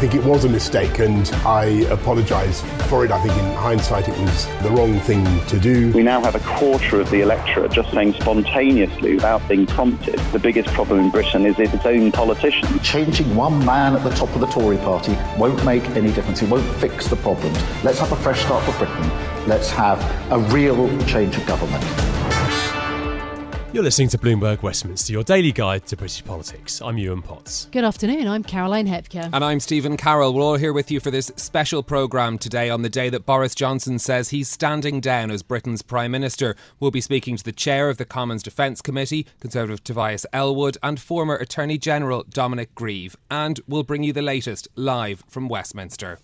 I think it was a mistake and I apologise for it. I think in hindsight it was the wrong thing to do. We now have a quarter of the electorate just saying spontaneously without being prompted. The biggest problem in Britain is its own politicians. Changing one man at the top of the Tory party won't make any difference. It won't fix the problems. Let's have a fresh start for Britain. Let's have a real change of government. You're listening to Bloomberg Westminster, your daily guide to British politics. I'm Yuan Potts. Good afternoon. I'm Caroline Hepker. And I'm Stephen Carroll. We're all here with you for this special programme today on the day that Boris Johnson says he's standing down as Britain's Prime Minister. We'll be speaking to the chair of the Commons Defence Committee, Conservative Tobias Ellwood, and former Attorney General Dominic Grieve. And we'll bring you the latest live from Westminster.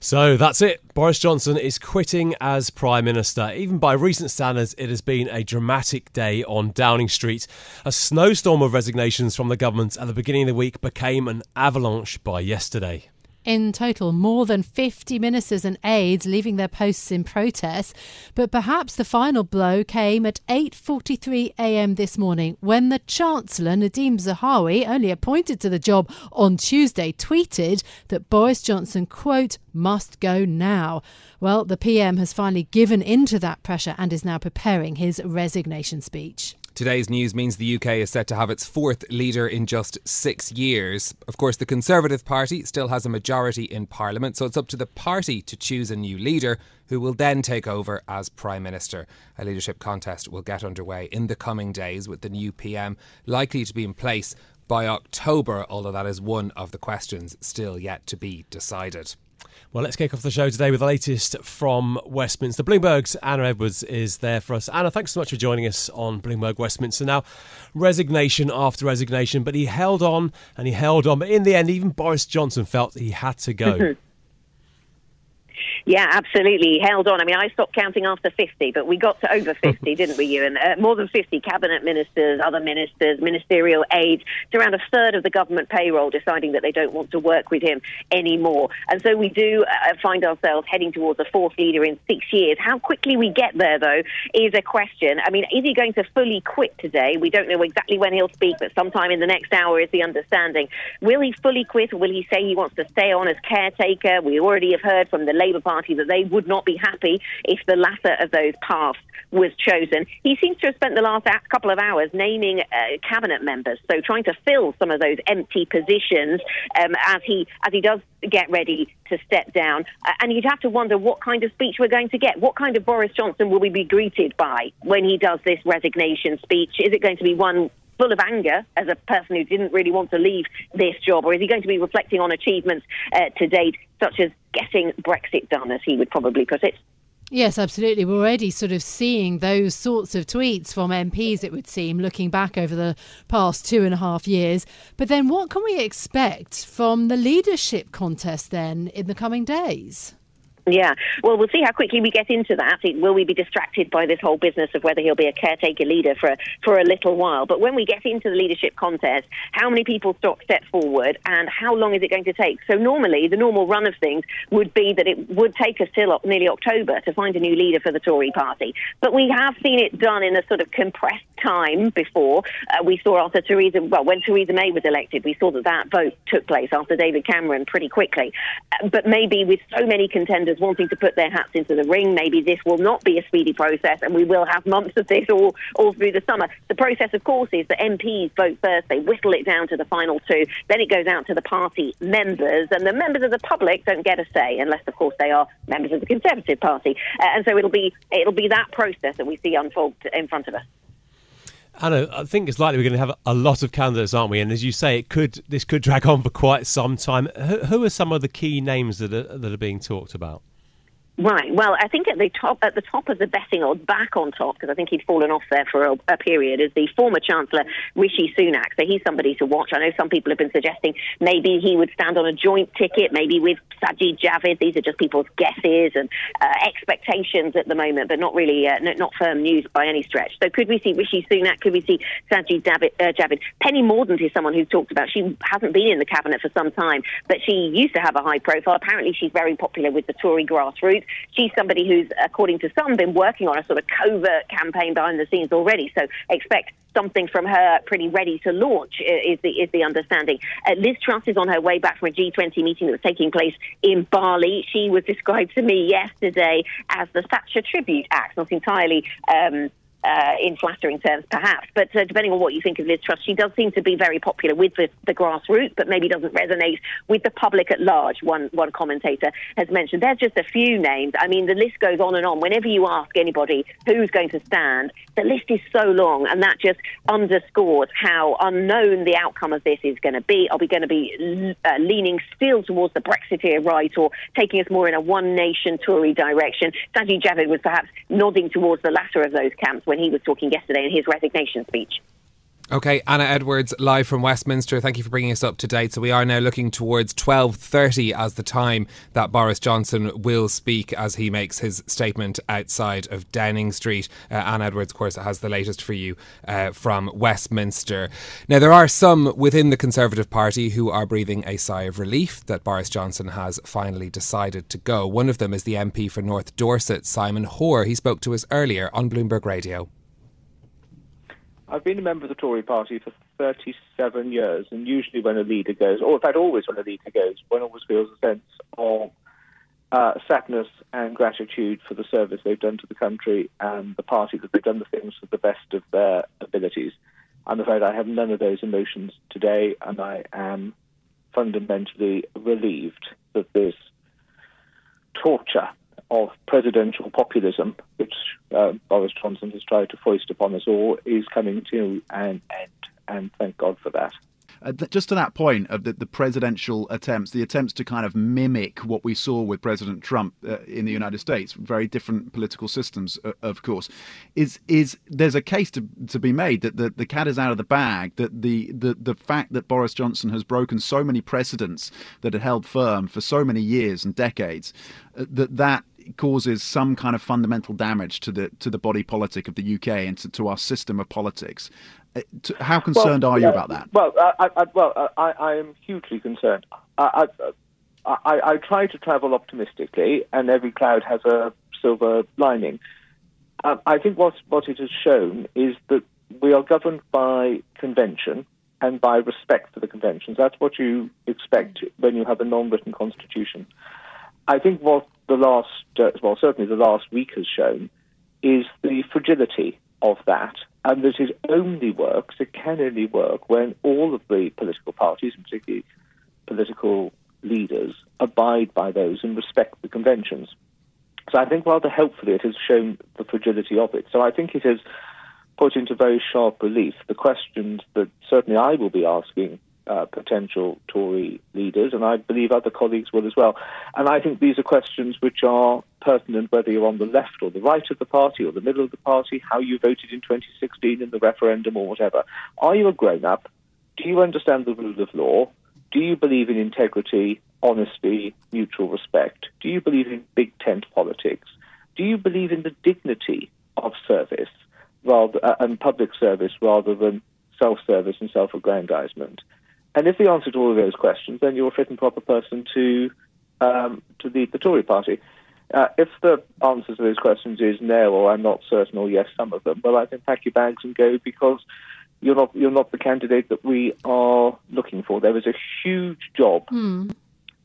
So that's it. Boris Johnson is quitting as Prime Minister. Even by recent standards, it has been a dramatic day on Downing Street. A snowstorm of resignations from the government at the beginning of the week became an avalanche by yesterday. In total, more than 50 ministers and aides leaving their posts in protest. But perhaps the final blow came at 8:43 a.m. this morning when the Chancellor Nadhim Zahawi, only appointed to the job on Tuesday, tweeted that Boris Johnson quote must go now. Well, the PM has finally given in to that pressure and is now preparing his resignation speech. Today's news means the UK is set to have its fourth leader in just six years. Of course, the Conservative Party still has a majority in Parliament, so it's up to the party to choose a new leader who will then take over as Prime Minister. A leadership contest will get underway in the coming days with the new PM likely to be in place by October, although that is one of the questions still yet to be decided. Well, let's kick off the show today with the latest from Westminster. Bloomberg's Anna Edwards is there for us. Anna, thanks so much for joining us on Bloomberg Westminster. Now, resignation after resignation, but he held on and he held on. But in the end, even Boris Johnson felt he had to go. Yeah, absolutely. He held on. I mean, I stopped counting after 50, but we got to over 50, didn't we, Yuan? Uh, more than 50 cabinet ministers, other ministers, ministerial aides, to around a third of the government payroll deciding that they don't want to work with him anymore. And so we do uh, find ourselves heading towards a fourth leader in six years. How quickly we get there, though, is a question. I mean, is he going to fully quit today? We don't know exactly when he'll speak, but sometime in the next hour is the understanding. Will he fully quit, or will he say he wants to stay on as caretaker? We already have heard from the Labour Party that they would not be happy if the latter of those paths was chosen. He seems to have spent the last couple of hours naming uh, cabinet members, so trying to fill some of those empty positions um, as he as he does get ready to step down. Uh, and you'd have to wonder what kind of speech we're going to get. What kind of Boris Johnson will we be greeted by when he does this resignation speech? Is it going to be one full of anger as a person who didn't really want to leave this job, or is he going to be reflecting on achievements uh, to date, such as getting Brexit done, as he would probably put it? Yes, absolutely. We're already sort of seeing those sorts of tweets from MPs, it would seem, looking back over the past two and a half years. But then what can we expect from the leadership contest then in the coming days? Yeah. Well, we'll see how quickly we get into that. Will we be distracted by this whole business of whether he'll be a caretaker leader for for a little while? But when we get into the leadership contest, how many people stop step forward, and how long is it going to take? So normally, the normal run of things would be that it would take us till nearly October to find a new leader for the Tory Party. But we have seen it done in a sort of compressed time before. Uh, we saw after Theresa, well, when Theresa May was elected, we saw that that vote took place after David Cameron pretty quickly. Uh, but maybe with so many contenders wanting to put their hats into the ring. Maybe this will not be a speedy process and we will have months of this all, all through the summer. The process, of course, is that MPs vote first, they whittle it down to the final two, then it goes out to the party members, and the members of the public don't get a say unless, of course, they are members of the Conservative Party. Uh, and so it'll be, it'll be that process that we see unfold in front of us. Anna, I think it's likely we're going to have a lot of candidates, aren't we? And as you say, it could this could drag on for quite some time. Who, who are some of the key names that are, that are being talked about? Right. Well, I think at the top at the top of the betting odds, back on top, because I think he'd fallen off there for a, a, period, is the former Chancellor Rishi Sunak. So he's somebody to watch. I know some people have been suggesting maybe he would stand on a joint ticket, maybe with Sajid Javid. These are just people's guesses and uh, expectations at the moment, but not really uh, not firm news by any stretch. So could we see Rishi Sunak? Could we see Sajid Javid? Uh, Javid? Penny Mordaunt is someone who's talked about. She hasn't been in the cabinet for some time, but she used to have a high profile. Apparently, she's very popular with the Tory grassroots she's somebody who's, according to some, been working on a sort of covert campaign behind the scenes already. So expect something from her pretty ready to launch is the is the understanding. Uh, Liz Truss is on her way back from a G20 meeting that was taking place in Bali. She was described to me yesterday as the Thatcher tribute act, not entirely. Um, uh, in flattering terms, perhaps. But uh, depending on what you think of Liz Truss, she does seem to be very popular with the, the, grassroots, but maybe doesn't resonate with the public at large. One one commentator has mentioned. There's just a few names. I mean, the list goes on and on. Whenever you ask anybody who's going to stand, the list is so long, and that just underscores how unknown the outcome of this is going to be. Are we going to be uh, leaning still towards the Brexiteer right, or taking us more in a one nation Tory direction? Sajid Javid was perhaps nodding towards the latter of those camps when he was talking yesterday in his resignation speech. Okay, Anna Edwards, live from Westminster. Thank you for bringing us up to date. So we are now looking towards twelve thirty as the time that Boris Johnson will speak as he makes his statement outside of Downing Street. Uh, Anna Edwards, of course, has the latest for you uh, from Westminster. Now there are some within the Conservative Party who are breathing a sigh of relief that Boris Johnson has finally decided to go. One of them is the MP for North Dorset, Simon Hoare. He spoke to us earlier on Bloomberg Radio. I've been a member of the Tory party for 37 years, and usually when a leader goes, or in fact always when a leader goes, one always feels a sense of uh, sadness and gratitude for the service they've done to the country and the party that they've done the things to the best of their abilities. I'm afraid I have none of those emotions today, and I am fundamentally relieved that this torture of presidential populism, which uh, Boris Johnson has tried to foist upon us all, is coming to an end. And thank God for that. Uh, th- just to that point of the, the, presidential attempts, the attempts to kind of mimic what we saw with President Trump uh, in the United States, very different political systems, uh, of course, is is there's a case to, to be made that the, the cat is out of the bag. That the, the the fact that Boris Johnson has broken so many precedents that had held firm for so many years and decades, uh, that that causes some kind of fundamental damage to the to the body politic of the UK and to, to our system of politics. Uh, how concerned well, are you about that? Well, I, I, well, I, I, am hugely concerned. I, I, I, try to travel optimistically, and every cloud has a silver lining. Um, I think what what it has shown is that we are governed by convention and by respect for the conventions. That's what you expect when you have a non-written constitution. I think what the last, uh, well, certainly the last week has shown, is the fragility of that, and that it only works, it can only work when all of the political parties, and particularly political leaders, abide by those and respect the conventions. So I think rather helpfully it has shown the fragility of it. So I think it has put into very sharp relief the questions that certainly I will be asking uh, potential Tory leaders, and I believe other colleagues will as well. And I think these are questions which are pertinent whether you're on the left or the right of the party or the middle of the party, how you voted in 2016 in the referendum or whatever. Are you a grown up? Do you understand the rule of law? Do you believe in integrity, honesty, mutual respect? Do you believe in big tent politics? Do you believe in the dignity of service rather uh, and public service rather than self-service and self-aggrandizement? And if the answer to all of those questions, then you're a fit and proper person to um, to lead the Tory party. Uh, if the answer to those questions is no, or I'm not certain, or yes, some of them, well, I think pack your bags and go because you're not you're not the candidate that we are looking for. There is a huge job mm.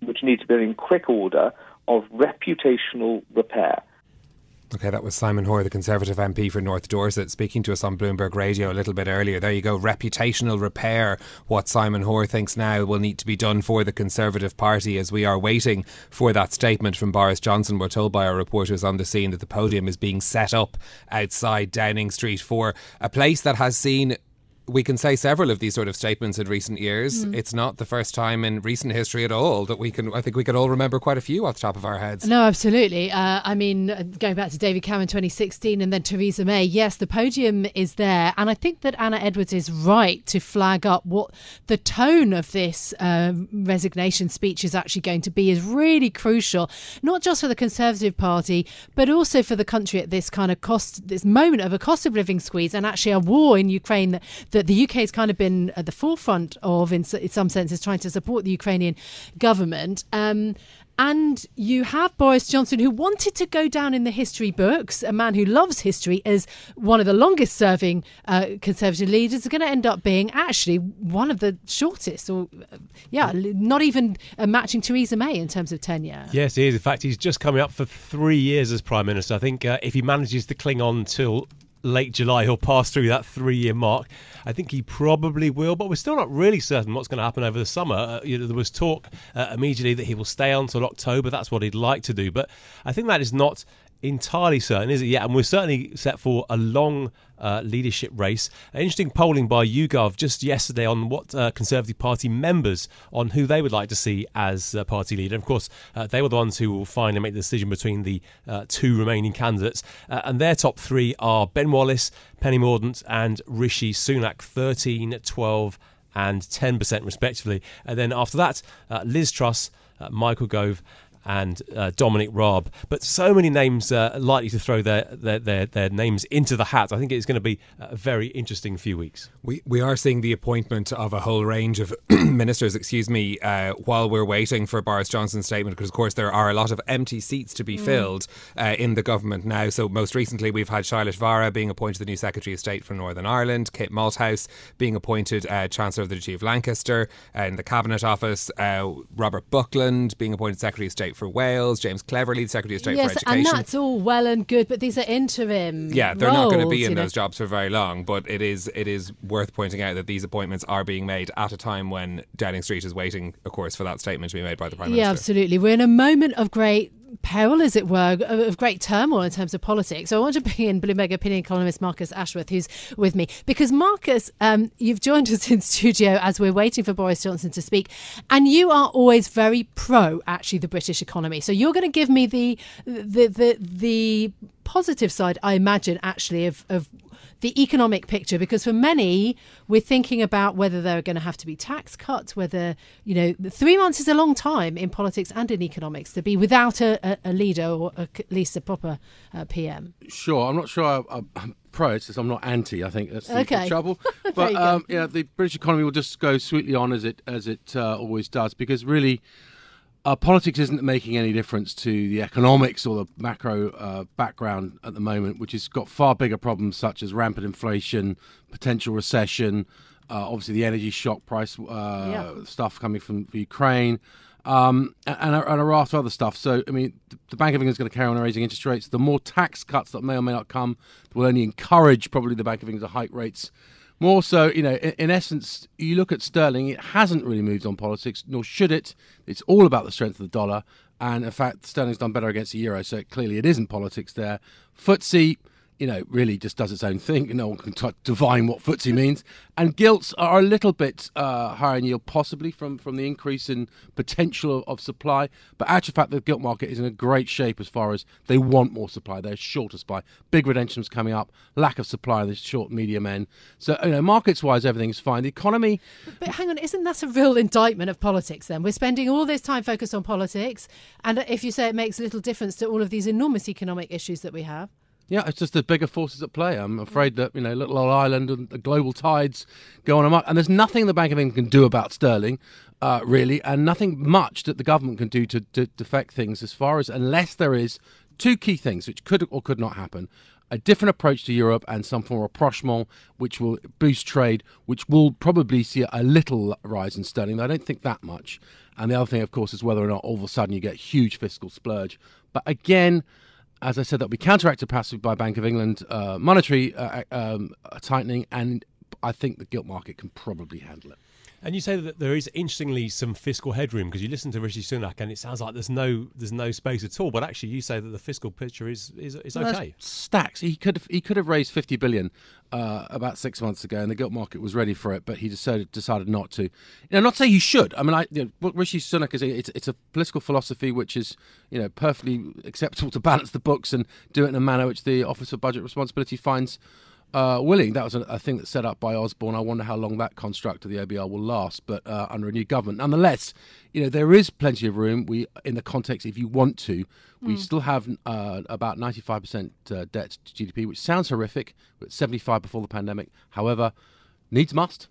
which needs to be in quick order of reputational repair. Okay, that was Simon Hoare, the Conservative MP for North Dorset, speaking to us on Bloomberg Radio a little bit earlier. There you go, reputational repair. What Simon Hoare thinks now will need to be done for the Conservative Party as we are waiting for that statement from Boris Johnson. We're told by our reporters on the scene that the podium is being set up outside Downing Street for a place that has seen we can say several of these sort of statements in recent years. Mm. It's not the first time in recent history at all that we can. I think we could all remember quite a few off the top of our heads. No, absolutely. Uh, I mean, uh, going back to David Cameron 2016 and then Theresa May, yes, the podium is there. And I think that Anna Edwards is right to flag up what the tone of this uh, resignation speech is actually going to be is really crucial, not just for the Conservative Party, but also for the country at this kind of cost, this moment of a cost of living squeeze and actually a war in Ukraine that, that the UK has kind of been at the forefront of, in, in some senses, trying to support the Ukrainian government. Um, and you have Boris Johnson, who wanted to go down in the history books, a man who loves history, as one of the longest serving uh, Conservative leaders, is going to end up being actually one of the shortest, or, yeah, not even uh, matching Theresa May in terms of tenure. Yes, he is. In fact, he's just coming up for three years as Prime Minister. I think uh, if he manages to cling on till late July, he'll pass through that three year mark. I think he probably will, but we're still not really certain what's going to happen over the summer. Uh, you know, there was talk uh, immediately that he will stay on October. That's what he'd like to do, but I think that is not entirely certain, is it? Yeah, and we're certainly set for a long uh, leadership race. Interesting polling by YouGov just yesterday on what uh, Conservative Party members on who they would like to see as uh, party leader. Of course, uh, they were the ones who will finally make the decision between the uh, two remaining candidates, uh, and their top three are Ben Wallace, Penny Mordaunt, and Rishi Sunak. 13, 12, and 10% respectively. And then after that, Liz Truss, Michael Gove, and uh, Dominic Raab. But so many names uh, likely to throw their, their, their, their names into the hat. I think it's going to be a very interesting few weeks. We we are seeing the appointment of a whole range of ministers, excuse me, uh, while we're waiting for Boris Johnson's statement, because of course there are a lot of empty seats to be Mm. filled uh, in the government now. So most recently we've had Shailesh Vara being appointed the new Secretary of State for Northern Ireland, Kit Malthouse being appointed uh, Chancellor of the Duchy of Lancaster uh, in the Cabinet Office, uh, Robert Buckland being appointed Secretary of State for Wales, James Cleverly, the Secretary of State yes, for Education. and that's all well and good, but these are interim. Yeah, they're not going to be in you know. those jobs for very long, but it is it is worth pointing out that these appointments are being made at a time when Downing Street is waiting, of course, for that statement to be made by the Prime Yeah, Minister. Yeah, absolutely. We're in a moment of great peril, as it were, of great turmoil in terms of politics. So I want to bring in Bloomberg opinion columnist Marcus Ashworth, who's with me. Because, Marcus, um, you've joined us in studio as we're waiting for Boris Johnson to speak. And you are always very pro, actually, the British economy. So you're going to give me the, the, the, the positive side, I imagine, actually, of, of the economic picture because for many we're thinking about whether there are going to have to be tax cuts whether you know three months is a long time in politics and in economics to be without a, a, leader or a, at least a proper uh, pm Sure, I'm not sure I, I'm pro it, since I'm not anti. I think that's the, the Okay. trouble. But um, yeah, the British economy will just go sweetly on as it as it uh, always does because really. Uh, politics isn't making any difference to the economics or the macro uh, background at the moment, which has got far bigger problems such as rampant inflation, potential recession, uh, obviously the energy shock price uh, Yeah. stuff coming from Ukraine, um, and, and, a, and a raft of other stuff. So, I mean, the, the Bank of England is going to carry on raising interest rates. The more tax cuts that may or may not come will only encourage probably the Bank of England to hike rates. More so, you know, in, in essence, you look at sterling, it hasn't really moved on politics, nor should it. It's all about the strength of the dollar. And in fact, sterling's done better against the euro, so clearly it isn't politics there. FTSE, you know, really just does its own thing. No one can t- divine what footsie means. And gilts are a little bit uh, higher in yield, possibly from, from the increase in potential of, of supply. But actual fact, the gilt market is in a great shape as far as they want more supply. They're short of supply. Big redemptions coming up, lack of supply the short medium end. So, you know, markets wise, everything's fine. The economy, but hang on isn't that a real indictment of politics then we're spending all this time focused on politics and if you say it makes little difference to all of these enormous economic issues that we have Yeah, it's just the bigger forces at play. I'm afraid that you know little old Ireland and the global tides go on amok, and there's nothing the Bank of England can do about sterling, uh, really, and nothing much that the government can do to, to defect things as far as unless there is two key things which could or could not happen. A different approach to Europe and some form of rapprochement, which will boost trade, which will probably see a little rise in sterling. I don't think that much. And the other thing, of course, is whether or not all of a sudden you get huge fiscal splurge. But again, as I said, that'll be counteracted passively by Bank of England uh, monetary uh, um, tightening, and I think the gilt market can probably handle it. And you say that there is interestingly some fiscal headroom because you listen to Rishi Sunak and it sounds like there's no there's no space at all. But actually, you say that the fiscal picture is is, is Well, okay. Stacks. He could have he could have raised fifty billion uh, about six months ago, and the gilt market was ready for it, but he decided decided not to. You know, not say he should. I mean, I, you know, what Rishi Sunak is a, it's, it's a political philosophy which is you know perfectly acceptable to balance the books and do it in a manner which the Office of Budget Responsibility finds. Uh, willing. That was a, a thing that's set up by Osborne. I wonder how long that construct of the OBR will last, but uh, under a new government. Nonetheless, you know, there is plenty of room. We, in the context, if you want to, we Mm. still have uh, about 95% uh, debt to GDP, which sounds horrific, but 75 before the pandemic. However, needs must.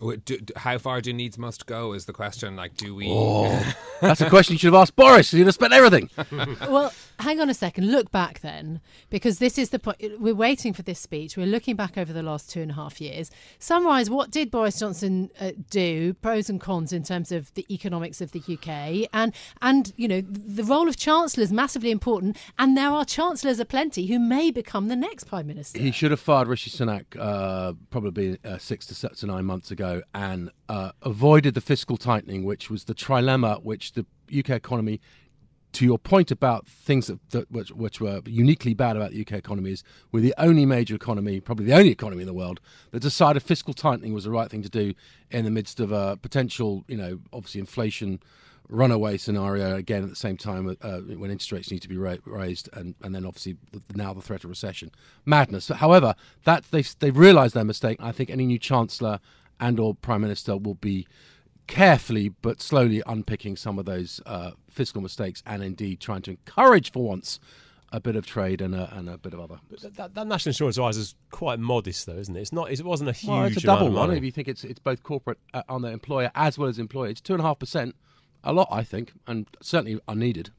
Do- do- How far do needs must go? Is the question. Like, do we? Oh, that's a question you should have asked Boris. He'd have spent everything. well, hang on a second. Look back then, because this is the point. We're waiting for this speech. We're looking back over the last two and a half years. Summarise what did Boris Johnson uh, do, pros and cons in terms of the economics of the UK, and and you know the role of chancellor is massively important. And there are chancellors aplenty who may become the next prime minister. He should have fired Rishi Sunak uh, probably uh, six to, nine months ago and uh, avoided the fiscal tightening, which was the trilemma which the UK economy. To your point about things that, that which, which were uniquely bad about the UK economy is we're the only major economy, probably the only economy in the world that decided fiscal tightening was the right thing to do in the midst of a potential, you know, obviously inflation runaway scenario again at the same time uh, when interest rates need to be ra- raised and, and then obviously now the threat of recession. Madness. However that they've, they've realized their mistake. I think any new chancellor and or prime minister will be carefully but slowly unpicking some of those uh, fiscal mistakes and indeed trying to encourage for once a bit of trade and a, and a bit of other That, that, that national insurance rise is quite modest, though, isn't it? It's not. It wasn't a huge. well, it's a double one if you think it's it's both corporate uh, on the employer as well as employer it's two and a half percent a lot i think and certainly unneeded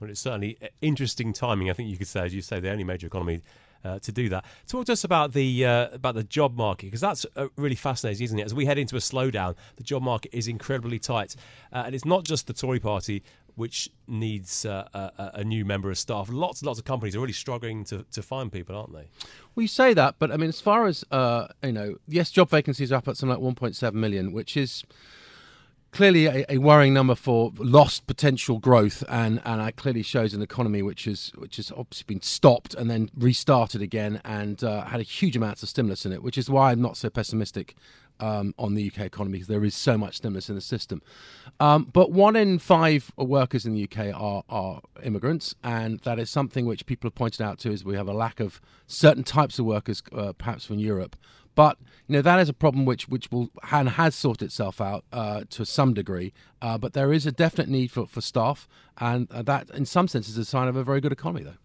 Well, it's certainly uh, interesting timing. I think you could say, as you say, the only major economy uh, to do that. Talk to us about the uh, about the job market because that's uh, really fascinating, isn't it? As we head into a slowdown, the job market is incredibly tight, uh, and it's not just the Tory Party which needs uh, a, a new member of staff. Lots and lots of companies are really struggling to, to find people, aren't they? Well, you say that, but I mean, as far as uh, you know, yes, job vacancies are up at something like 1.7 million, which is clearly a, a worrying number for lost potential growth, and and it clearly shows an economy which is which has obviously been stopped and then restarted again, and uh, had a huge amounts of stimulus in it, which is why I'm not so pessimistic. Um, on the UK economy, because there is so much stimulus in the system. Um, but one in five workers in the UK are, are immigrants, and that is something which people have pointed out to is we have a lack of certain types of workers, uh, perhaps from Europe. But you know that is a problem which which will and has sorted itself out uh, to some degree. Uh, but there is a definite need for, for staff, and uh, that in some sense is a sign of a very good economy, though.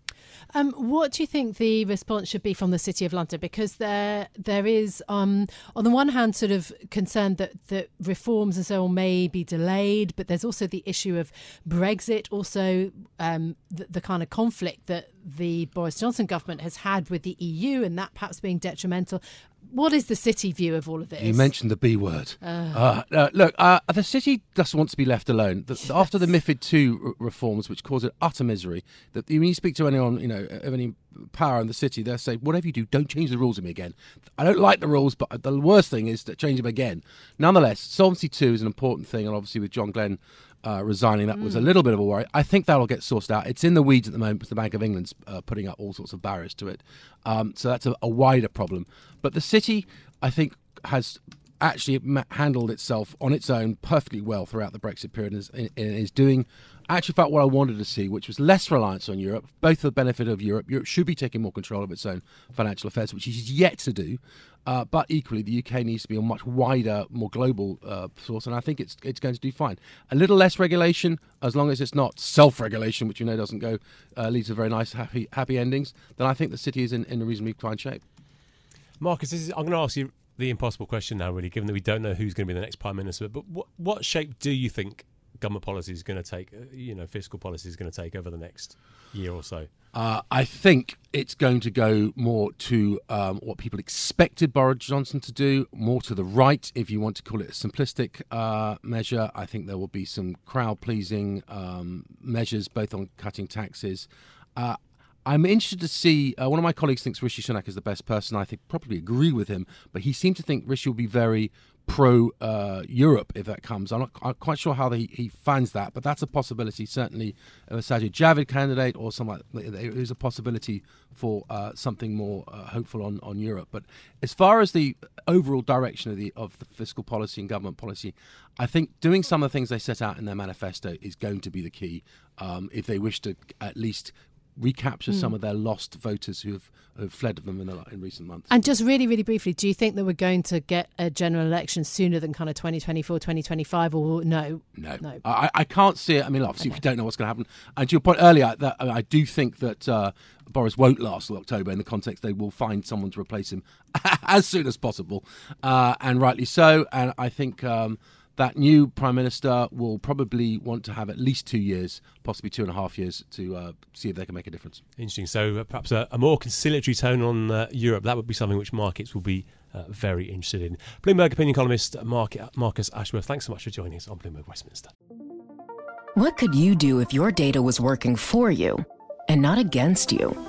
Um, what do you think the response should be from the City of London? Because there, there is, um, on the one hand, sort of concern that, that reforms and so on may be delayed, but there's also the issue of Brexit, also um, the, the kind of conflict that the Boris Johnson government has had with the EU, and that perhaps being detrimental. What is the city view of all of this? You mentioned the B word. Uh. Uh, uh, look, uh, the city just wants to be left alone. The, After the MIFID II reforms, which caused it utter misery, that when you speak to anyone, you know, of any power in the city, they'll say, "Whatever you do, don't change the rules of me again." I don't like the rules, but the worst thing is to change them again. Nonetheless, Solvency II is an important thing, and obviously with John Glen. Uh, resigning, that was a Mm. little bit of a worry. I think that'll get sourced out. It's in the weeds at the moment because the Bank of England's uh, putting up all sorts of barriers to it. Um, so that's a, a wider problem. But the city, I think, has actually ma- handled itself on its own perfectly well throughout the Brexit period and is, and is doing actually about what I wanted to see, which was less reliance on Europe, both for the benefit of Europe. Europe should be taking more control of its own financial affairs, which it is yet to do. Uh, but equally, the UK needs to be a much wider, more global uh, source, and I think it's it's going to do fine. A little less regulation, as long as it's not self-regulation, which you know doesn't go uh, leads to very nice, happy happy endings. Then I think the city is in, in a reasonably fine shape. Marcus, is, I'm going to ask you the impossible question now, really, given that we don't know who's going to be the next prime minister. But what, what shape do you think government policy is going to take? uh, You know, fiscal policy is going to take over the next year or so. Uh, I think it's going to go more to um, what people expected Boris Johnson to do, more to the right, if you want to call it a simplistic uh, measure. I think there will be some crowd pleasing um, measures, both on cutting taxes. Uh, I'm interested to see. Uh, one of my colleagues thinks Rishi Sunak is the best person. I think probably agree with him, but he seemed to think Rishi will be very pro uh, Europe if that comes. I'm not I'm quite sure how he, he finds that, but that's a possibility. Certainly, a Sajid Javid candidate or something there is a possibility for uh, something more uh, hopeful on, on Europe. But as far as the overall direction of the of the fiscal policy and government policy, I think doing some of the things they set out in their manifesto is going to be the key um, if they wish to at least recapture mm. some of their lost voters who have, have fled them in, the, in recent months. And just really, really briefly, do you think that we're going to get a general election sooner than kind of 2024, 2025, or no? No. no. I, I can't see it. I mean, obviously, okay. we don't know what's going to happen. And to your point earlier, that I, mean, I do think that uh, Boris won't last till October in the context they will find someone to replace him as soon as possible, uh, and rightly so. And I think. Um, that new prime minister will probably want to have at least two years, possibly two and a half years, to uh, see if they can make a difference. Interesting. So uh, perhaps a, a, more conciliatory tone on uh, Europe. That would be something which markets will be uh, very interested in. Bloomberg opinion columnist Mark, Marcus Ashworth. Thanks so much for joining us on Bloomberg Westminster. What could you do if your data was working for you and not against you?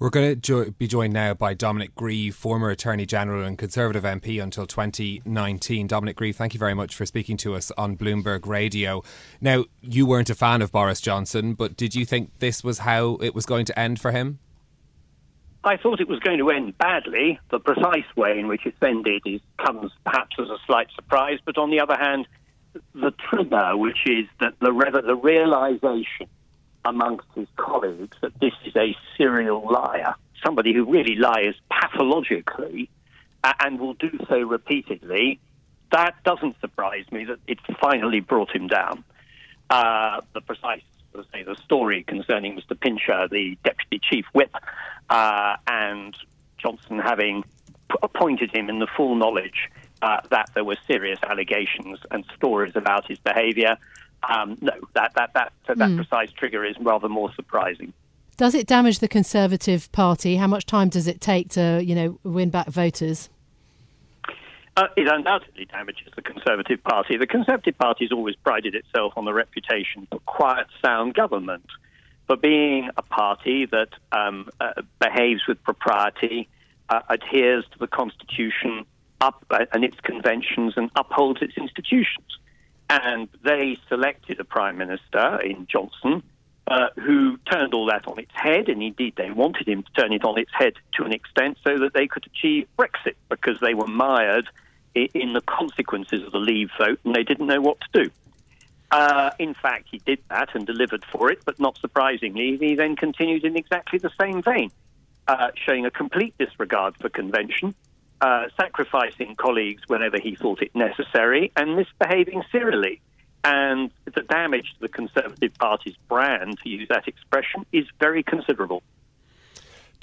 We're going to jo- be joined now by Dominic Grieve, former Attorney General and Conservative MP until 2019. Dominic Grieve, thank you very much for speaking to us on Bloomberg Radio. Now, you weren't a fan of Boris Johnson, but did you think this was how it was going to end for him? I thought it was going to end badly. The precise way in which it's ended is, comes perhaps as a slight surprise, but on the other hand, the trigger, which is that the, the realization amongst his colleagues that this is a serial liar, somebody who really lies pathologically and will do so repeatedly, that doesn't surprise me that it finally brought him down. Uh, the precise, say, the story concerning Mr. Pincher, the deputy chief whip, uh, and Johnson having appointed him in the full knowledge uh, that there were serious allegations and stories about his behaviour um, no, that that that that mm. precise trigger is rather more surprising. Does it damage the Conservative Party? How much time does it take to you know win back voters? Uh, it undoubtedly damages the Conservative Party. The Conservative Party has always prided itself on the reputation for quiet, sound government, for being a party that um, uh, behaves with propriety, uh, adheres to the Constitution up, uh, and its conventions, and upholds its institutions. And they selected a prime minister in Johnson uh, who turned all that on its head, and indeed they wanted him to turn it on its head to an extent so that they could achieve Brexit because they were mired in the consequences of the Leave vote and they didn't know what to do. Uh, in fact, he did that and delivered for it, but not surprisingly, he then continued in exactly the same vein, uh, showing a complete disregard for convention, uh, sacrificing colleagues whenever he thought it necessary, and misbehaving serially. And the damage to the Conservative Party's brand, to use that expression, is very considerable.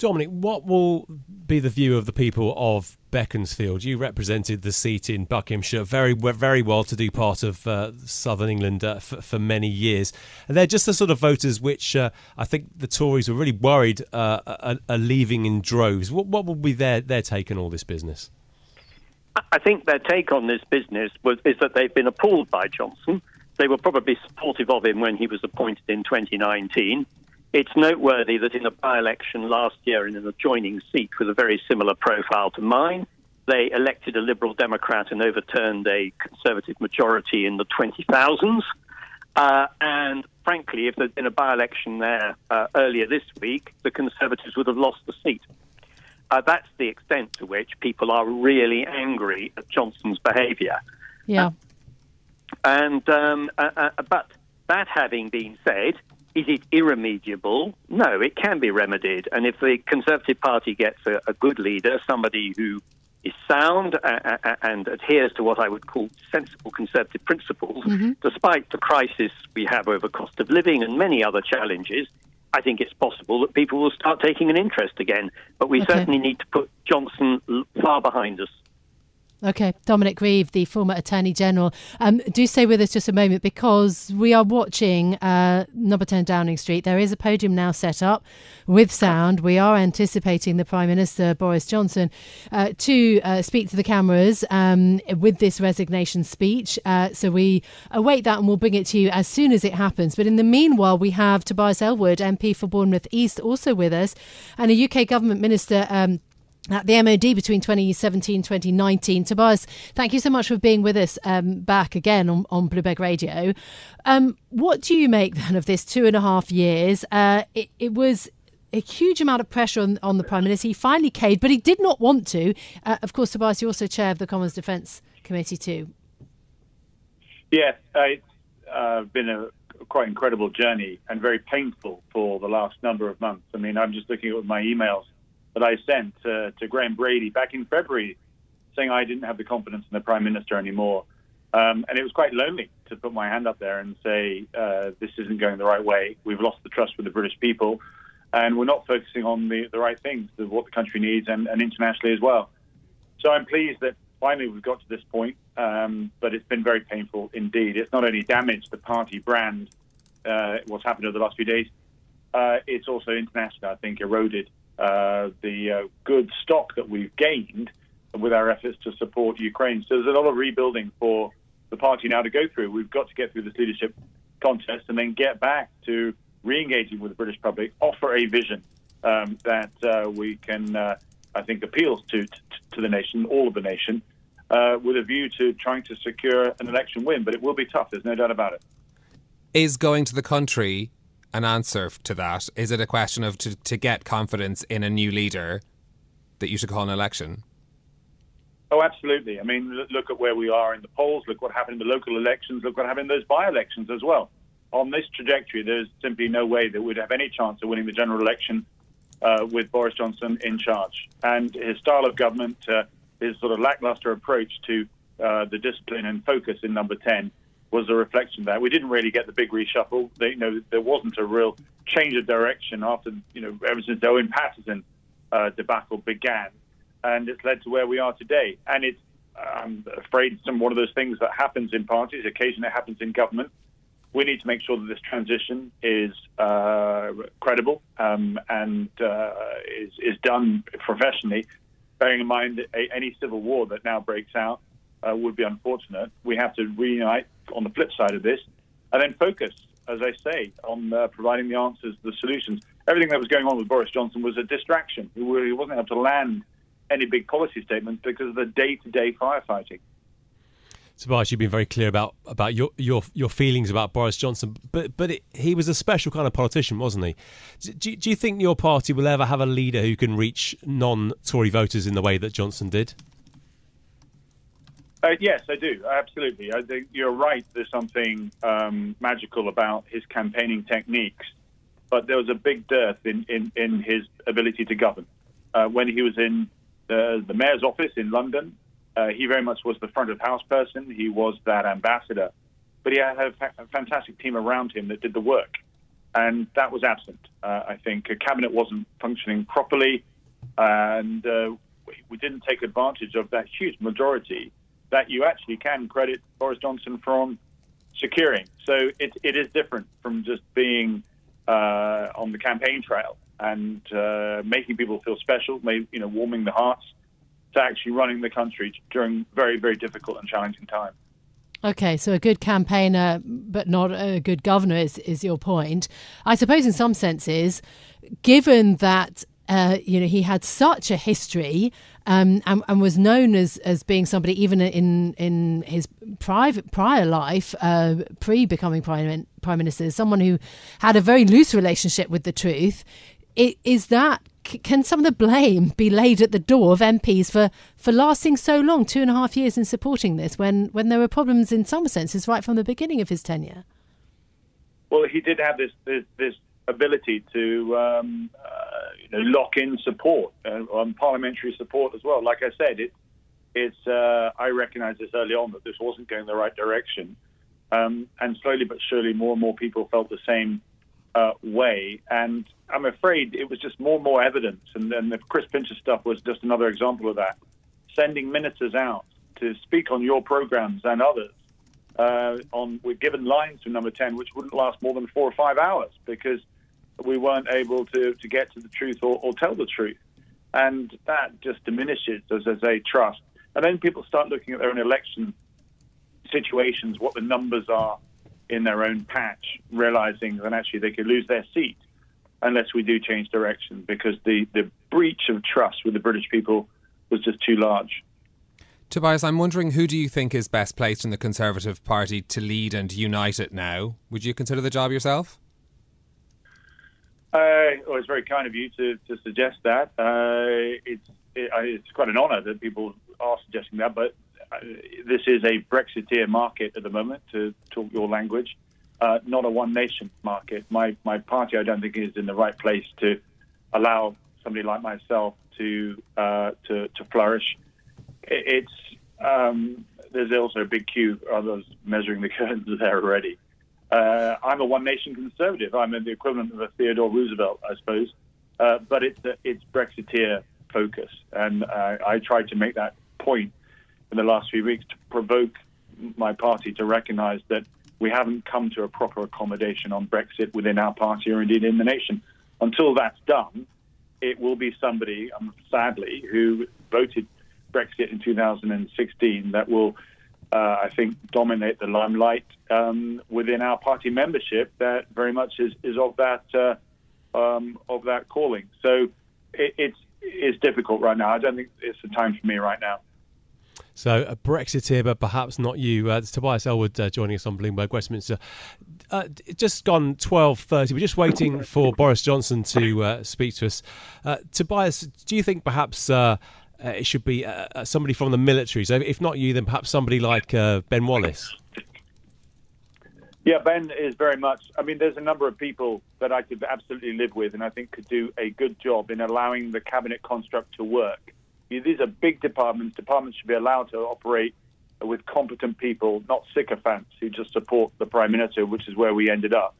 Dominic, what will be the view of the people of Beaconsfield? You represented the seat in Buckinghamshire, very very well to do part of uh, southern England uh, for, for, many years. And they're just the sort of voters which uh, I think the Tories were really worried uh, are, are, leaving in droves. What, what will be their, their take on all this business? I think their take on this business was, is that they've been appalled by Johnson. They were probably supportive of him when he was appointed in 2019. It's noteworthy that in a by election last year in an adjoining seat with a very similar profile to mine, they elected a Liberal Democrat and overturned a Conservative majority in the 20,000s. Uh, and frankly, if there'd been a by election there uh, earlier this week, the Conservatives would have lost the seat. Uh, that's the extent to which people are really angry at Johnson's behaviour. Yeah. and um, uh, uh, but that having been said, is it irremediable? No, it can be remedied. And if the Conservative Party gets a, a good leader, somebody who is sound and adheres to what I would call sensible conservative principles, mm-hmm. despite the crisis we have over cost of living and many other challenges, I think it's possible that people will start taking an interest again. But we okay. certainly need to put Johnson far behind us. Okay, Dominic Grieve, the former Attorney General. Um, do stay with us just a moment because we are watching uh, number 10 Downing Street. There is a podium now set up with sound. We are anticipating the Prime Minister, Boris Johnson, uh, to uh, speak to the cameras um, with this resignation speech. Uh, so we await that and we'll bring it to you as soon as it happens. But in the meanwhile, we have Tobias Ellwood, MP for Bournemouth East, also with us, and a UK Government Minister. Um, at the MOD between 2017 2019. Tobias, thank you so much for being with us um, back again on, on Radio. Um, what do you make then of this two and a half years? Uh, it, it, was a huge amount of pressure on, on, the Prime Minister. He finally caved, but he did not want to. Uh, of course, Tobias, you're also chair of the Commons Defence Committee too. Yes, it's uh, been a quite incredible journey and very painful for the last number of months. I mean, I'm just looking at my emails that I sent uh, to Graham Brady back in February, saying I didn't have the confidence in the Prime Minister anymore. Um, and it was quite lonely to put my hand up there and say, uh, this isn't going the right way. We've lost the trust with the British people, and we're not focusing on the, the right things, what the country needs, and, and internationally as well. So I'm pleased that finally we've got to this point, um, but it's been very painful indeed. It's not only damaged the party brand, uh, what's happened over the last few days, uh, it's also internationally, I think, eroded the uh, good stock that we've gained with our efforts to support Ukraine. So there's a lot of rebuilding for the party now to go through. We've got to get through this leadership contest and then get back to re-engaging with the British public, offer a vision um, that uh, we can, uh, I think, appeals to, to, to the nation, all of the nation, uh, with a view to trying to secure an election win. But it will be tough. There's no doubt about it. Is going to the country an answer to that? Is it a question of to, to get confidence in a new leader that you should call an election? Oh, absolutely. I mean, look at where we are in the polls. Look what happened in the local elections. Look what happened in those by-elections as well. On this trajectory, there's simply no way that we'd have any chance of winning the general election uh, with Boris Johnson in charge. And his style of government, uh, his sort of lackluster approach to uh, the discipline and focus in number 10 was a reflection of that. We didn't really get the big reshuffle. They, you know, there wasn't a real change of direction after, you know, ever since Owen Paterson uh, debacle began, and it's led to where we are today. And it's, I'm afraid, some one of those things that happens in parties. Occasionally, it happens in government. We need to make sure that this transition is uh, credible um, and uh, is, is done professionally, bearing in mind any civil war that now breaks out uh, would be unfortunate. We have to reunite on the flip side of this, and then focus, as I say, on uh, providing the answers, the solutions. Everything that was going on with Boris Johnson was a distraction. He wasn't able to land any big policy statements because of the day-to-day firefighting. Tobias, you've been very clear about, about your, your your feelings about Boris Johnson, but but it, he was a special kind of politician, wasn't he? Do, do you think your party will ever have a leader who can reach non-Tory voters in the way that Johnson did? Uh, yes, I do. Absolutely. I think you're right. There's something um, magical about his campaigning techniques, but there was a big dearth in, in, in his ability to govern. Uh, when he was in the, the mayor's office in London, uh, he very much was the front of house person. He was that ambassador, but he had a, fa- a fantastic team around him that did the work, and that was absent. Uh, I think a cabinet wasn't functioning properly, and uh, we, we didn't take advantage of that huge majority that you actually can credit Boris Johnson from securing. So it, it is different from just being uh, on the campaign trail and uh, making people feel special, maybe, you know, warming the hearts, to actually running the country during very, very difficult and challenging times. Okay, so a good campaigner, but not a good governor, is, is your point. I suppose, in some senses, given that uh, you know, he had such a history um, and, and, was known as, as being somebody, even in in his private prior life, uh, pre becoming prime prime minister, someone who had a very loose relationship with the truth. It, is that can some of the blame be laid at the door of MPs for, for lasting so long, two and a half years in supporting this, when when there were problems in some senses right from the beginning of his tenure? Well, he did have this this, this ability to um, uh, know, lock in support uh, on parliamentary support as well. Like I said, it, it's uh, I recognised this early on that this wasn't going the right direction, um, and slowly but surely, more and more people felt the same uh, way. And I'm afraid it was just more and more evidence. And then the Chris Pincher stuff was just another example of that. Sending ministers out to speak on your programs and others. Uh, on we're given lines from number 10 which wouldn't last more than four or five hours because we weren't able to, to get to the truth or, or tell the truth. And that just diminishes, as I say, trust. And then people start looking at their own election situations, what the numbers are in their own patch, realizing that actually they could lose their seat unless we do change direction because the, the breach of trust with the British people was just too large. Tobias, I'm wondering who do you think is best placed in the Conservative Party to lead and unite it now? Would you consider the job yourself? Uh, well, it's very kind of you to, to suggest that. Uh, it's it, it's quite an honour that people are suggesting that, but uh, this is a Brexiteer market at the moment, to talk your language, uh, not a one nation market. My my party, I don't think, is in the right place to allow somebody like myself to uh, to to flourish. It, it's um, there's also a big queue others measuring the curtains there already. Uh, I'm a one nation conservative. I'm the equivalent of a Theodore Roosevelt, I suppose. Uh, but it's a, it's Brexiteer focus, and uh, I tried to make that point in the last few weeks to provoke my party to recognise that we haven't come to a proper accommodation on Brexit within our party or indeed in the nation. Until that's done, it will be somebody, um, sadly, who voted Brexit in 2016 that will uh, I think, dominate the limelight um, within our party membership that very much is, is of that uh, um, of that calling. So it, it's it's difficult right now. I don't think it's the time for me right now. So a Brexiteer, but perhaps not you. Uh, it's Tobias Ellwood uh, joining us on Bloomberg Westminster. Uh, just gone twelve thirty. We're just waiting for Boris Johnson to uh, speak to us. Uh, Tobias, do you think perhaps uh, it should be uh, uh, somebody from the military. So if not you, then perhaps somebody like uh, Ben Wallace. Yeah, Ben is very much. I mean, there's a number of people that I could absolutely live with, and I think could do a good job in allowing the cabinet construct to work. These are big departments. Departments should be allowed to operate with competent people, not sycophants who just support the prime minister, which is where we ended up.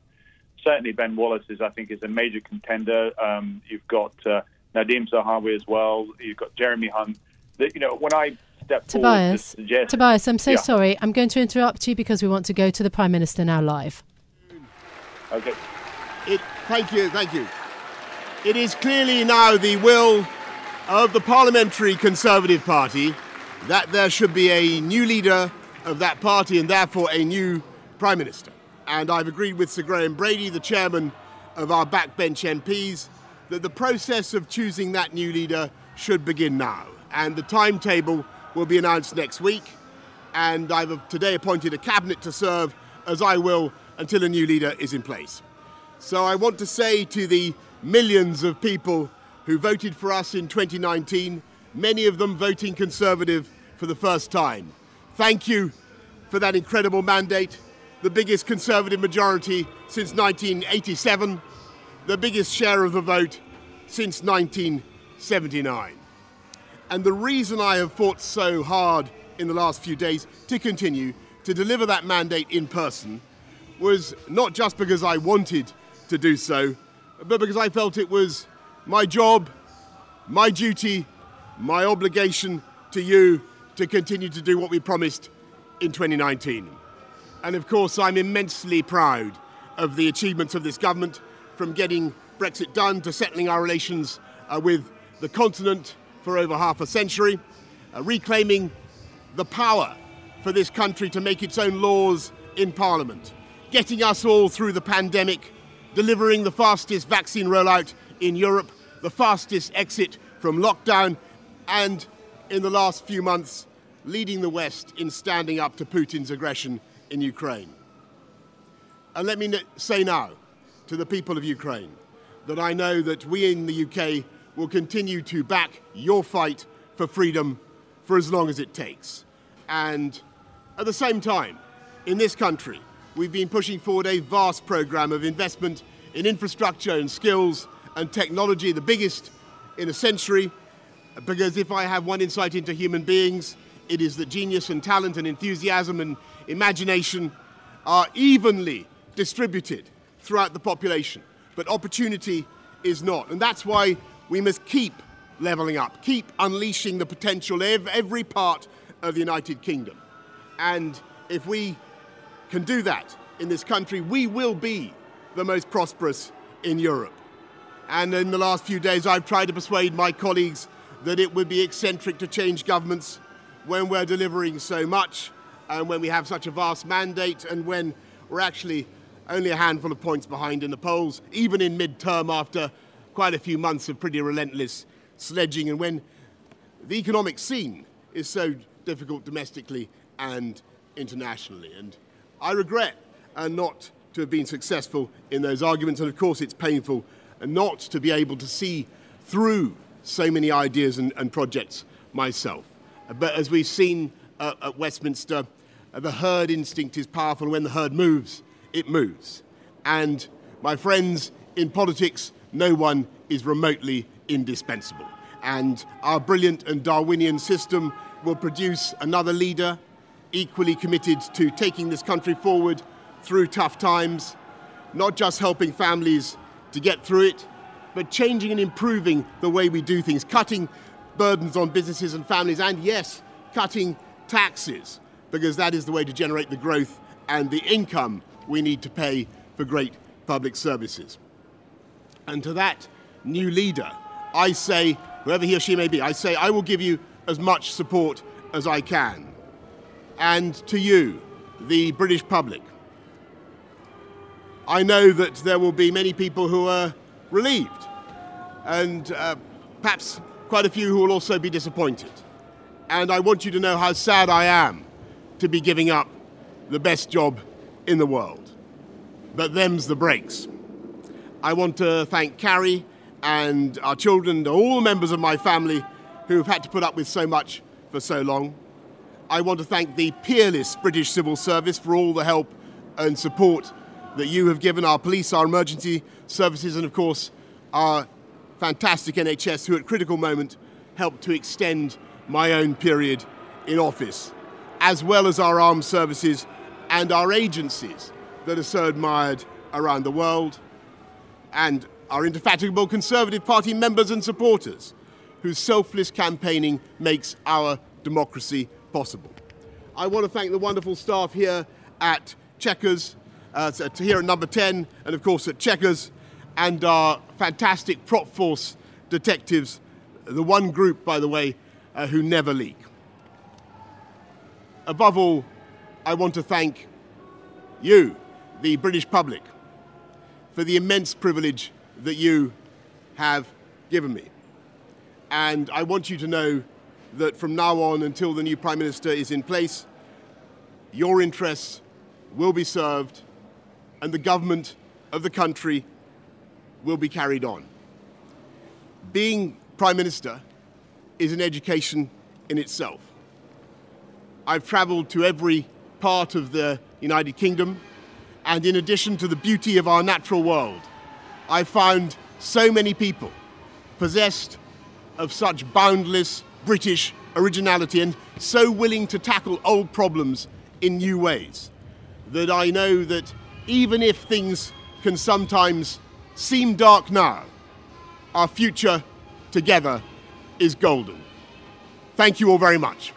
Certainly, Ben Wallace is, I think, is a major contender. Um, you've got uh, Nadhim Zahawi as well. You've got Jeremy Hunt. That, you know, when I step Tobias, forward to suggest, Tobias, I'm so Yeah. sorry. I'm going to interrupt you because we want to go to the Prime Minister now live. Okay. It, thank you, thank you. It is clearly now the will of the Parliamentary Conservative Party that there should be a new leader of that party and therefore a new Prime Minister. And I've agreed with Sir Graham Brady, the chairman of our backbench MPs, that the process of choosing that new leader should begin now. And the timetable will be announced next week. And I've today appointed a cabinet to serve as I will until a new leader is in place. So I want to say to the millions of people who voted for us in 2019, many of them voting Conservative for the first time, thank you for that incredible mandate, the biggest Conservative majority since 1987, the biggest share of the vote since 1979. And the reason I have fought so hard in the last few days to continue to deliver that mandate in person was not just because I wanted to do so, but because I felt it was my job, my duty, my obligation to you to continue to do what we promised in 2019. And of course, I'm immensely proud of the achievements of this government from getting Brexit done to settling our relations uh, with the continent for over half a century, uh, reclaiming the power for this country to make its own laws in Parliament, getting us all through the pandemic, delivering the fastest vaccine rollout in Europe, the fastest exit from lockdown, and in the last few months, leading the West in standing up to Putin's aggression in Ukraine. And let me say now to the people of Ukraine that I know that we in the UK will continue to back your fight for freedom for as long as it takes. And at the same time, in this country, we've been pushing forward a vast program of investment in infrastructure and skills and technology, the biggest in a century. Because if I have one insight into human beings, it is that genius and talent and enthusiasm and imagination are evenly distributed throughout the population, but opportunity is not. And that's why we must keep levelling up, keep unleashing the potential of every part of the United Kingdom. And if we can do that in this country, we will be the most prosperous in Europe. And in the last few days, I've tried to persuade my colleagues that it would be eccentric to change governments when we're delivering so much and when we have such a vast mandate and when we're actually only a handful of points behind in the polls, even in mid term after quite a few months of pretty relentless sledging, and when the economic scene is so difficult domestically and internationally. And I regret uh, not to have been successful in those arguments, and of course, it's painful not to be able to see through so many ideas and, and projects myself. But as we've seen uh, at Westminster, uh, the herd instinct is powerful. When the herd moves, it moves. And my friends, in politics, no one is remotely indispensable. And our brilliant and Darwinian system will produce another leader equally committed to taking this country forward through tough times, not just helping families to get through it, but changing and improving the way we do things, cutting burdens on businesses and families, and yes, cutting taxes, because that is the way to generate the growth and the income we need to pay for great public services. And to that new leader, I say, whoever he or she may be, I say, I will give you as much support as I can. And to you, the British public, I know that there will be many people who are relieved, and uh, perhaps quite a few who will also be disappointed. And I want you to know how sad I am to be giving up the best job in the world. But them's the breaks. I want to thank Carrie and our children and all the members of my family who have had to put up with so much for so long. I want to thank the peerless British Civil Service for all the help and support that you have given our police, our emergency services, and of course, our fantastic NHS, who at critical moment helped to extend my own period in office, as well as our armed services and our agencies that are so admired around the world, and our indefatigable Conservative Party members and supporters, whose selfless campaigning makes our democracy possible. I want to thank the wonderful staff here at Chequers, uh, here at number 10, and of course at Chequers, and our fantastic prop force detectives, the one group, by the way, uh, who never leak. Above all, I want to thank you, the British public, for the immense privilege that you have given me. And I want you to know that from now on until the new Prime Minister is in place, your interests will be served and the government of the country will be carried on. Being Prime Minister is an education in itself. I've travelled to every part of the United Kingdom, and in addition to the beauty of our natural world, I found so many people possessed of such boundless British originality and so willing to tackle old problems in new ways that I know that even if things can sometimes seem dark now, our future together is golden. Thank you all very much.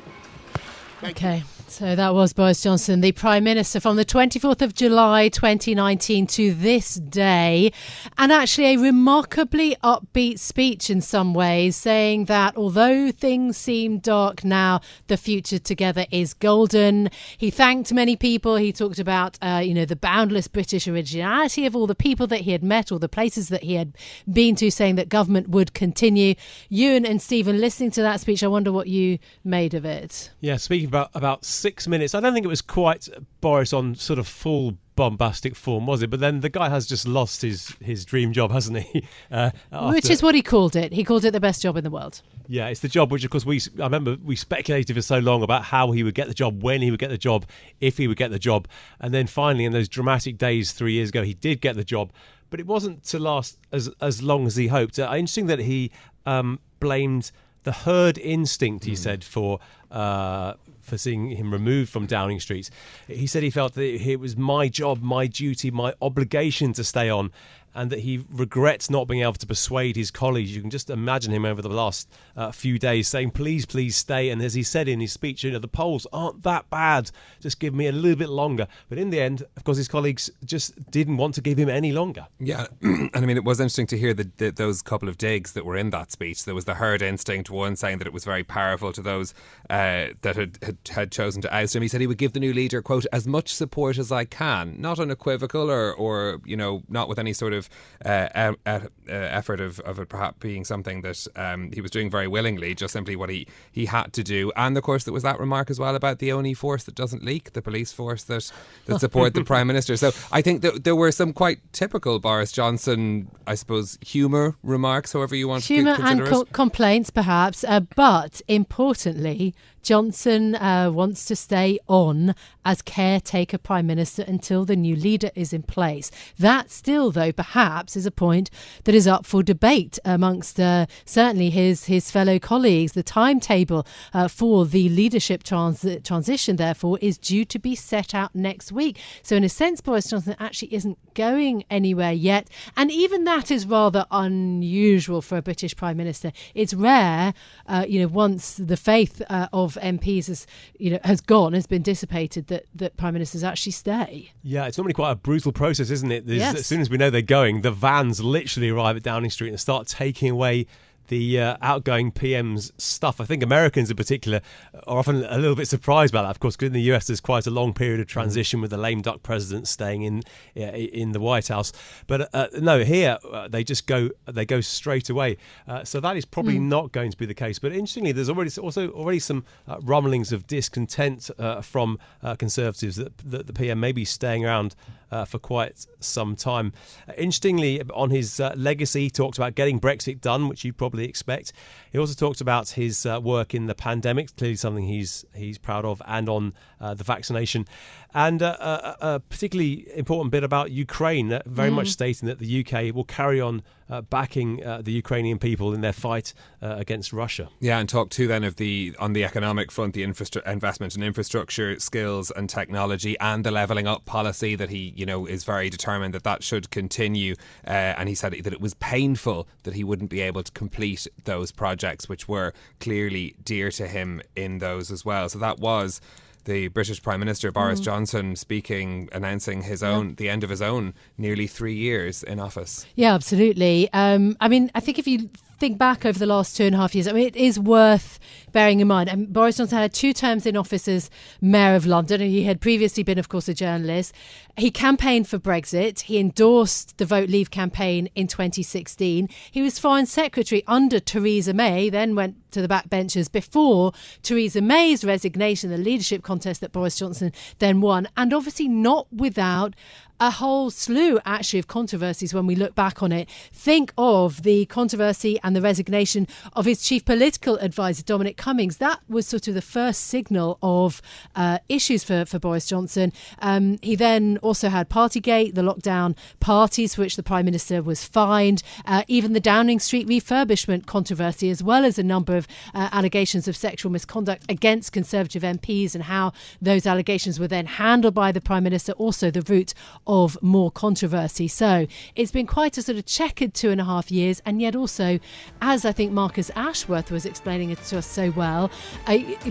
Thank okay. You. So that was Boris Johnson, the Prime Minister, from the 24th of July 2019 to this day. And actually, a remarkably upbeat speech in some ways, saying that although things seem dark now, the future together is golden. He thanked many people. He talked about, uh, you know, the boundless British originality of all the people that he had met, all the places that he had been to, saying that government would continue. Yuan and Stephen, listening to that speech, I wonder what you made of it. Yeah, speaking about, about six minutes. I don't think it was quite Boris on sort of full bombastic form, was it? But then the guy has just lost his, his dream job, hasn't he? Uh, which is what he called it. He called it the best job in the world. Yeah, it's the job which, of course, we I remember we speculated for so long about how he would get the job, when he would get the job, if he would get the job, and then finally, in those dramatic days three years ago, he did get the job. But it wasn't to last as as long as he hoped. Uh, interesting that he um, blamed the herd instinct. He mm. said for uh, for seeing him removed from Downing Street. He said he felt that it was my job, my duty, my obligation to stay on. And that he regrets not being able to persuade his colleagues. You can just imagine him over the last uh, few days saying, "Please, please stay." And as he said in his speech, you know, the polls aren't that bad. Just give me a little bit longer. But in the end, of course, his colleagues just didn't want to give him any longer. Yeah, and I mean, it was interesting to hear the, the, those couple of digs that were in that speech. There was the herd instinct one saying that it was very powerful to those uh, that had, had, had chosen to oust him. He said he would give the new leader, quote, as much support as I can, not unequivocal or, or you know, not with any sort of uh, uh, effort of, of it perhaps being something that um, he was doing very willingly, just simply what he, he had to do. And of course, there was that remark as well about the only force that doesn't leak, the police force that, that support the Prime Minister. So I think that there were some quite typical Boris Johnson, I suppose, humour remarks, however you want humour to consider and co- complaints, perhaps, uh, but importantly, Johnson uh, wants to stay on as caretaker prime minister until the new leader is in place. That still, though, perhaps is a point that is up for debate amongst uh, certainly his his fellow colleagues. The timetable uh, for the leadership trans- transition, therefore, is due to be set out next week. So, in a sense, Boris Johnson actually isn't going anywhere yet, and even that is rather unusual for a British prime minister. It's rare, uh, you know, once the faith uh, of MPs has you know has gone, has been dissipated, that that prime ministers actually stay. Yeah, it's normally quite a brutal process, isn't it? Yes. As soon as we know they're going, the vans literally arrive at Downing Street and start taking away the uh, outgoing PM's stuff. I think Americans in particular are often a little bit surprised by that. Of course, 'cause in the US, there's quite a long period of transition with the lame duck president staying in uh, in the White House. But uh, no, here uh, they just go they go straight away. Uh, so that is probably Mm. not going to be the case. But interestingly, there's already also already some uh, rumblings of discontent uh, from uh, Conservatives that, that the PM may be staying around uh, for quite some time. Uh, interestingly, on his uh, legacy, he talked about getting Brexit done, which you probably expect. He also talked about his uh, work in the pandemic, clearly something he's he's proud of, and on uh, the vaccination, and uh, a, a particularly important bit about Ukraine, uh, very Mm. much stating that the UK will carry on uh, backing uh, the Ukrainian people in their fight uh, against Russia. Yeah, and talk too then of the on the economic front, the infrastru- investment in infrastructure, skills, and technology, and the levelling up policy that he, you know, is very determined that that should continue. Uh, and he said that it was painful that he wouldn't be able to complete those projects, which were clearly dear to him in those as well. So that was. The British Prime Minister Boris Mm. Johnson speaking, announcing his own, the end of his own, nearly three years in office. Yeah, absolutely. Um, I mean, I think if you think back over the last two and a half years, I mean, it is worth bearing in mind. And Boris Johnson had two terms in office as Mayor of London, and he had previously been, of course, a journalist. He campaigned for Brexit. He endorsed the Vote Leave campaign in 2016. He was Foreign Secretary under Theresa May, then went to the backbenchers before Theresa May's resignation, the leadership contest that Boris Johnson then won, and obviously not without a whole slew actually of controversies when we look back on it. Think of the controversy and the resignation of his chief political advisor, Dominic Cummings. That was sort of the first signal of uh, issues for, for Boris Johnson. Um, he then also had Partygate, the lockdown parties for which the Prime Minister was fined, uh, even the Downing Street refurbishment controversy, as well as a number of uh, allegations of sexual misconduct against Conservative MPs and how those allegations were then handled by the Prime Minister, also the route of more controversy. So it's been quite a sort of checkered two and a half years, and yet also, as I think Marcus Ashworth was explaining it to us so well,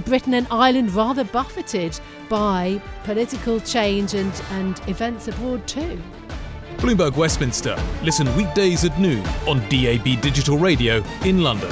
Britain and Ireland rather buffeted by political change and, and events abroad too. Bloomberg Westminster. Listen weekdays at noon on DAB Digital Radio in London.